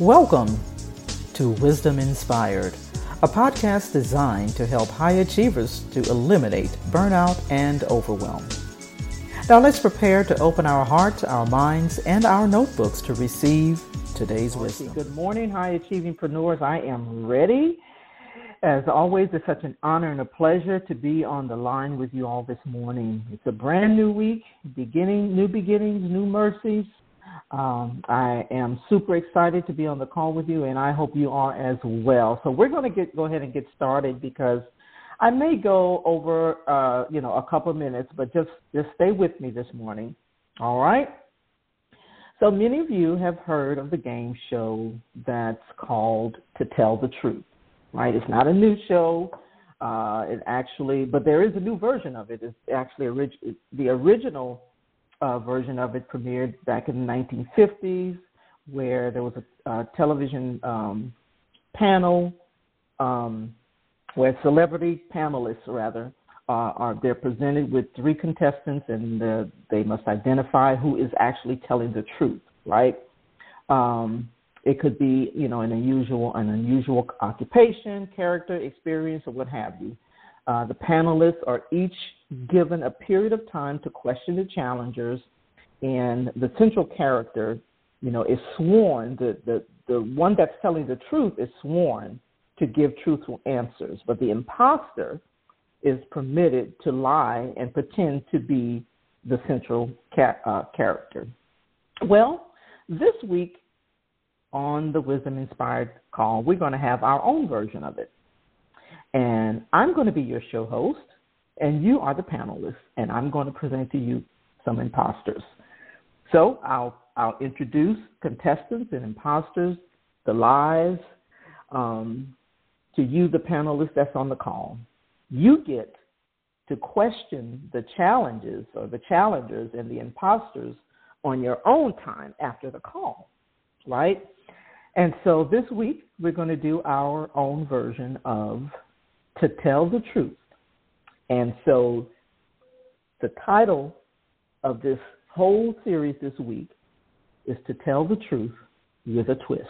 Welcome to Wisdom Inspired, a podcast designed to help high achievers to eliminate burnout and overwhelm. Now let's prepare to open our hearts, our minds, and our notebooks to receive today's wisdom. Good morning, high achieving preneurs. I am ready. As always, it's such an honor and a pleasure to be on the line with you all this morning. It's a brand new week, beginning, new beginnings, new mercies. Um, I am super excited to be on the call with you, and I hope you are as well. So we're going to get go ahead and get started because I may go over, uh, you know, a couple minutes, but just just stay with me this morning. All right. So many of you have heard of the game show that's called To Tell the Truth right? It's not a new show. Uh, it actually, but there is a new version of it. It's actually orig- the original uh, version of it premiered back in the 1950s, where there was a, a television um, panel um, where celebrity panelists, rather, uh, are they're presented with three contestants, and the, they must identify who is actually telling the truth, right? Um, it could be, you know, an unusual, an unusual occupation, character, experience, or what have you. Uh, the panelists are each given a period of time to question the challengers, and the central character, you know, is sworn. The the the one that's telling the truth is sworn to give truthful answers, but the imposter is permitted to lie and pretend to be the central ca- uh, character. Well, this week on the Wisdom Inspired call, we're going to have our own version of it. And I'm going to be your show host, and you are the panelist, and I'm going to present to you some imposters. So I'll I'll introduce contestants and imposters, the lies, um, to you, the panelist that's on the call. You get to question the challenges or the challengers and the imposters on your own time after the call, right? And so this week, we're going to do our own version of To Tell the Truth. And so the title of this whole series this week is To Tell the Truth with a Twist.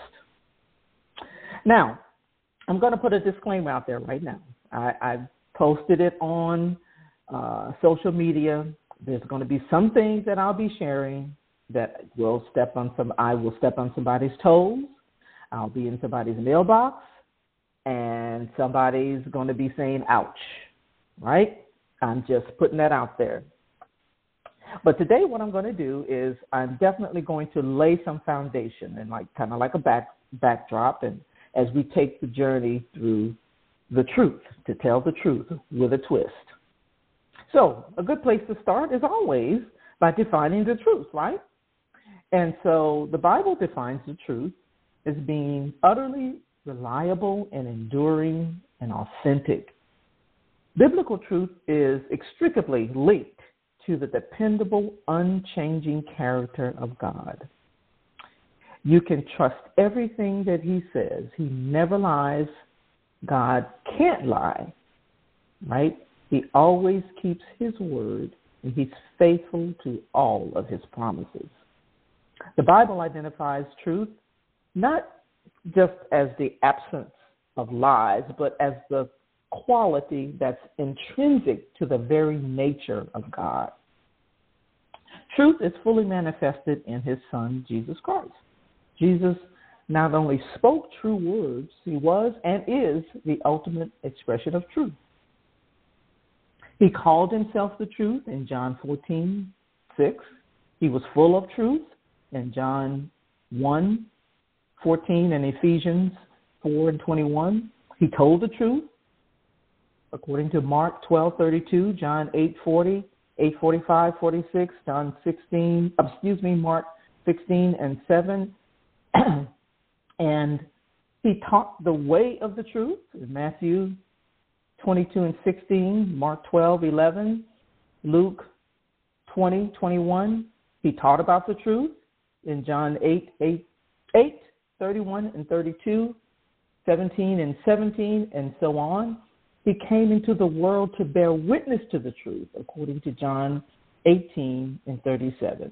Now, I'm going to put a disclaimer out there right now. I, I've posted it on uh, social media. There's going to be some things that I'll be sharing that will step on some. I will step on somebody's toes. I'll be in somebody's mailbox and somebody's going to be saying, ouch, right? I'm just putting that out there. But today, what I'm going to do is I'm definitely going to lay some foundation and like kind of like a back backdrop, and as we take the journey through the truth, to tell the truth with a twist. So, a good place to start is always by defining the truth, right? And so the Bible defines the truth as being utterly reliable and enduring and authentic. Biblical truth is extricably linked to the dependable, unchanging character of God. You can trust everything that He says. He never lies. God can't lie, right? He always keeps His word, and He's faithful to all of His promises. The Bible identifies truth not just as the absence of lies, but as the quality that's intrinsic to the very nature of God. Truth is fully manifested in his son, Jesus Christ. Jesus not only spoke true words, he was and is the ultimate expression of truth. He called himself the truth in John 14, 6. He was full of truth in John 1, 14 and Ephesians 4 and 21. He told the truth according to Mark 12:32, John 8:40, 8:45, 46, John 16, uh, excuse me, Mark 16 and 7. and he taught the way of the truth in Matthew 22 and 16, Mark 12, 11, Luke 20, 21. He taught about the truth in John 8, 8, 8 31 and 32, 17 and 17, and so on. He came into the world to bear witness to the truth, according to John 18 and 37.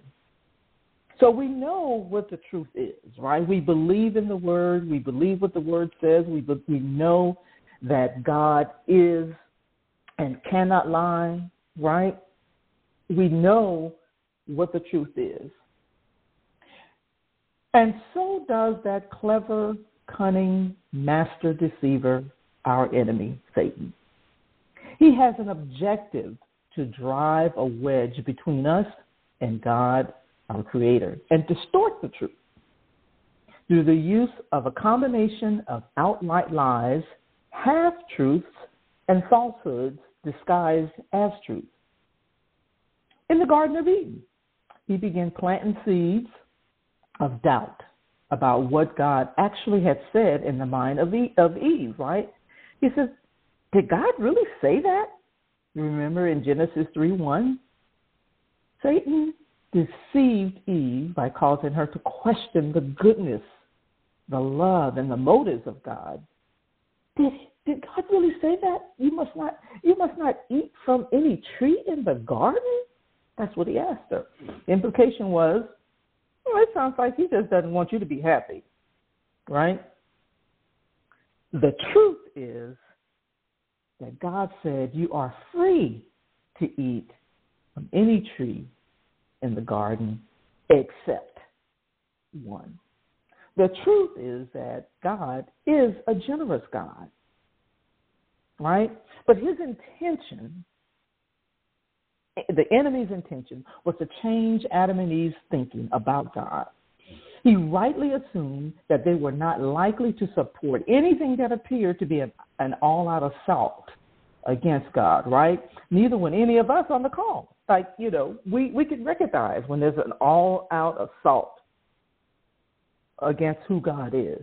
So we know what the truth is, right? We believe in the word. We believe what the word says. We, we know that God is and cannot lie, right? We know what the truth is. And so does that clever, cunning master deceiver, our enemy, Satan. He has an objective to drive a wedge between us and God, our Creator, and distort the truth through the use of a combination of outright lies, half truths, and falsehoods disguised as truth. In the Garden of Eden, he began planting seeds of doubt about what God actually had said in the mind of Eve, right? He says, Did God really say that? You remember in Genesis 3 1? Satan deceived Eve by causing her to question the goodness, the love, and the motives of God. Did, did God really say that? You must not you must not eat from any tree in the garden? That's what he asked her. The implication was, well, it sounds like he just doesn't want you to be happy. Right? The truth is that God said you are free to eat from any tree in the garden except one. The truth is that God is a generous God, right? But his intention, the enemy's intention, was to change Adam and Eve's thinking about God. He rightly assumed that they were not likely to support anything that appeared to be an, an all out assault against God, right? Neither would any of us on the call. Like, you know, we, we can recognize when there's an all out assault against who God is.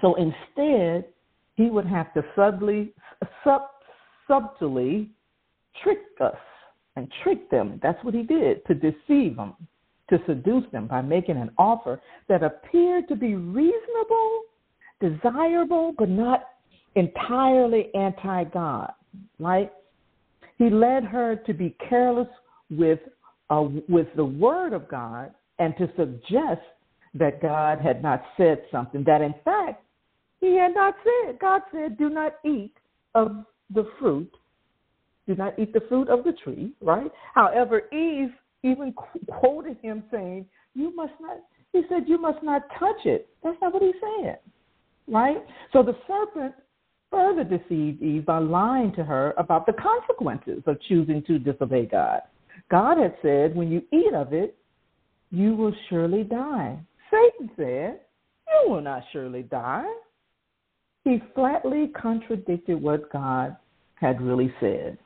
So instead, he would have to subtly, sub, subtly trick us and trick them. That's what he did to deceive them to seduce them by making an offer that appeared to be reasonable, desirable, but not entirely anti God, right? He led her to be careless with, uh, with the word of God and to suggest that God had not said something that, in fact, he had not said. God said, Do not eat of the fruit. Do not eat the fruit of the tree, right? However, Eve even quoted him saying, You must not, he said, You must not touch it. That's not what he said. Right? So the serpent further deceived Eve by lying to her about the consequences of choosing to disobey God. God had said, When you eat of it, you will surely die. Satan said, You will not surely die. He flatly contradicted what God had really said.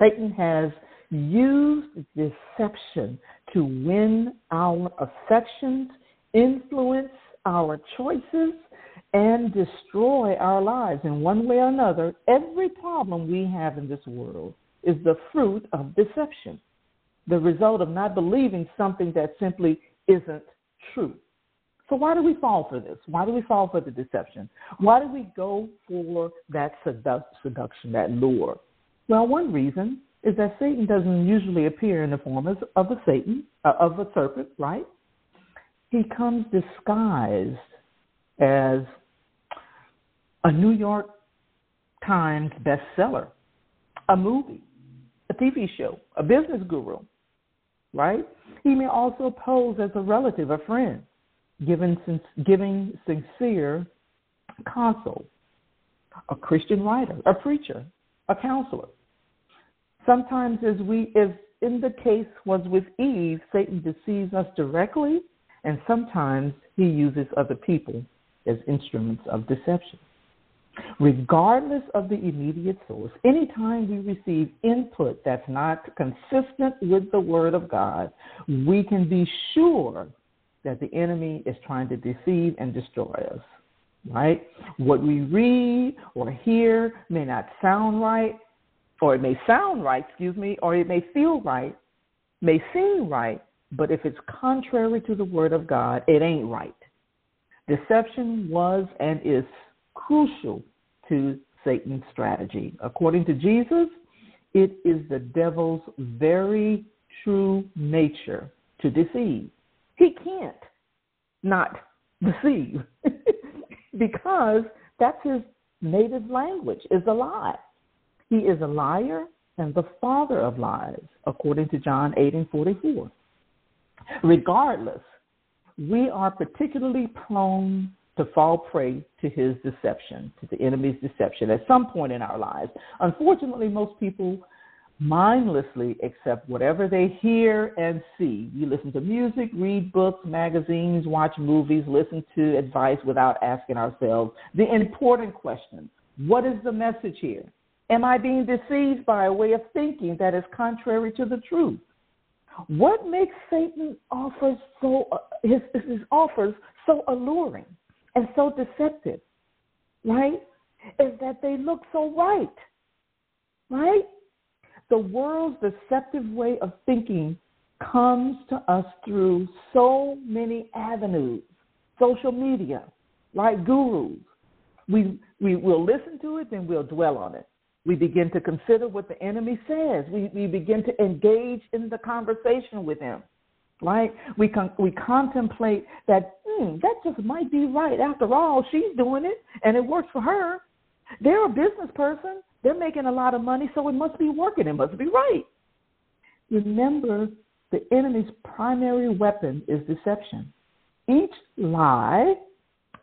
Satan has used deception to win our affections, influence our choices, and destroy our lives in one way or another. Every problem we have in this world is the fruit of deception, the result of not believing something that simply isn't true. So why do we fall for this? Why do we fall for the deception? Why do we go for that seduction, that lure? Well, one reason is that Satan doesn't usually appear in the form of, a Satan, uh, of a serpent, right? He comes disguised as a New York Times bestseller, a movie, a TV show, a business guru, right? He may also pose as a relative, a friend, giving sincere counsel, a Christian writer, a preacher, a counselor. Sometimes, as we, as in the case was with Eve, Satan deceives us directly, and sometimes he uses other people as instruments of deception. Regardless of the immediate source, anytime we receive input that's not consistent with the Word of God, we can be sure that the enemy is trying to deceive and destroy us. Right? What we read or hear may not sound right, or it may sound right, excuse me, or it may feel right, may seem right, but if it's contrary to the Word of God, it ain't right. Deception was and is crucial to Satan's strategy. According to Jesus, it is the devil's very true nature to deceive. He can't not deceive because that's his native language is a lie. He is a liar and the father of lies, according to John 8 and 44. Regardless, we are particularly prone to fall prey to his deception, to the enemy's deception at some point in our lives. Unfortunately, most people mindlessly accept whatever they hear and see. You listen to music, read books, magazines, watch movies, listen to advice without asking ourselves the important question what is the message here? Am I being deceived by a way of thinking that is contrary to the truth? What makes Satan offers so his, his offers so alluring and so deceptive, right? Is that they look so right, right? The world's deceptive way of thinking comes to us through so many avenues social media, like gurus. We, we will listen to it, then we'll dwell on it. We begin to consider what the enemy says. We, we begin to engage in the conversation with him. Right? We con- we contemplate that hmm, that just might be right. After all, she's doing it, and it works for her. They're a business person. They're making a lot of money, so it must be working. It must be right. Remember, the enemy's primary weapon is deception. Each lie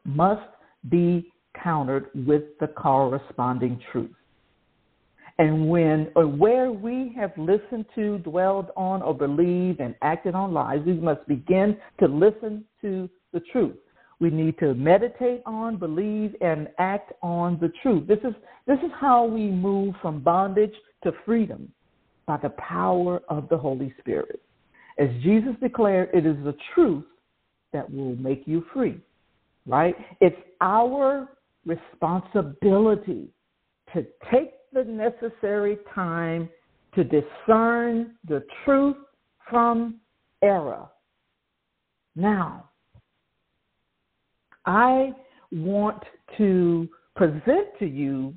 must be countered with the corresponding truth. And when or where we have listened to, dwelled on, or believed and acted on lies, we must begin to listen to the truth. We need to meditate on, believe, and act on the truth. This is this is how we move from bondage to freedom by the power of the Holy Spirit. As Jesus declared, it is the truth that will make you free. Right? It's our responsibility to take the necessary time to discern the truth from error. Now, I want to present to you,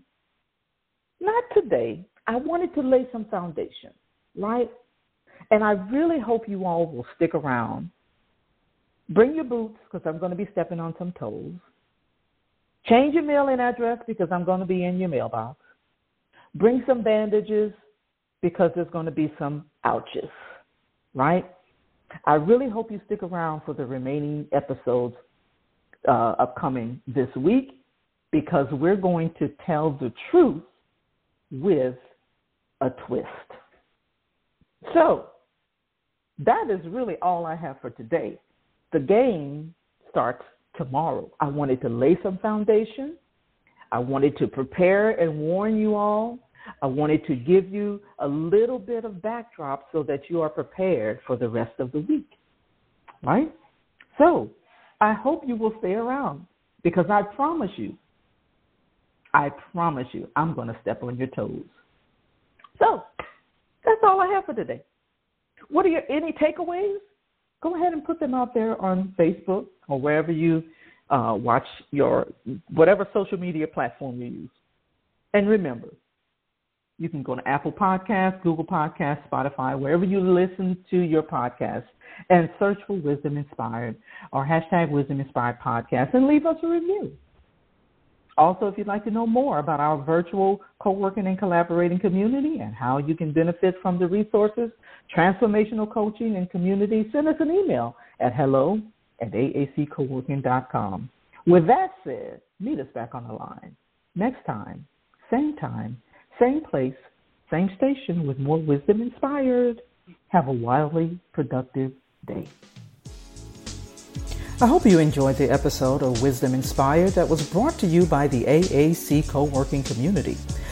not today, I wanted to lay some foundation, right? And I really hope you all will stick around. Bring your boots because I'm going to be stepping on some toes. Change your mailing address because I'm going to be in your mailbox. Bring some bandages because there's going to be some ouches, right? I really hope you stick around for the remaining episodes uh, upcoming this week because we're going to tell the truth with a twist. So, that is really all I have for today. The game starts tomorrow. I wanted to lay some foundation. I wanted to prepare and warn you all. I wanted to give you a little bit of backdrop so that you are prepared for the rest of the week. Right? So, I hope you will stay around because I promise you, I promise you, I'm going to step on your toes. So, that's all I have for today. What are your any takeaways? Go ahead and put them out there on Facebook or wherever you uh, watch your whatever social media platform you use. And remember, you can go to Apple Podcasts, Google Podcasts, Spotify, wherever you listen to your podcast, and search for Wisdom Inspired or hashtag Wisdom Inspired Podcast and leave us a review. Also, if you'd like to know more about our virtual co-working and collaborating community and how you can benefit from the resources, transformational coaching, and community, send us an email at hello at aaccoworking.com. With that said, meet us back on the line. Next time, same time, same place, same station with more wisdom inspired. Have a wildly productive day. I hope you enjoyed the episode of Wisdom Inspired that was brought to you by the AAC Co working community,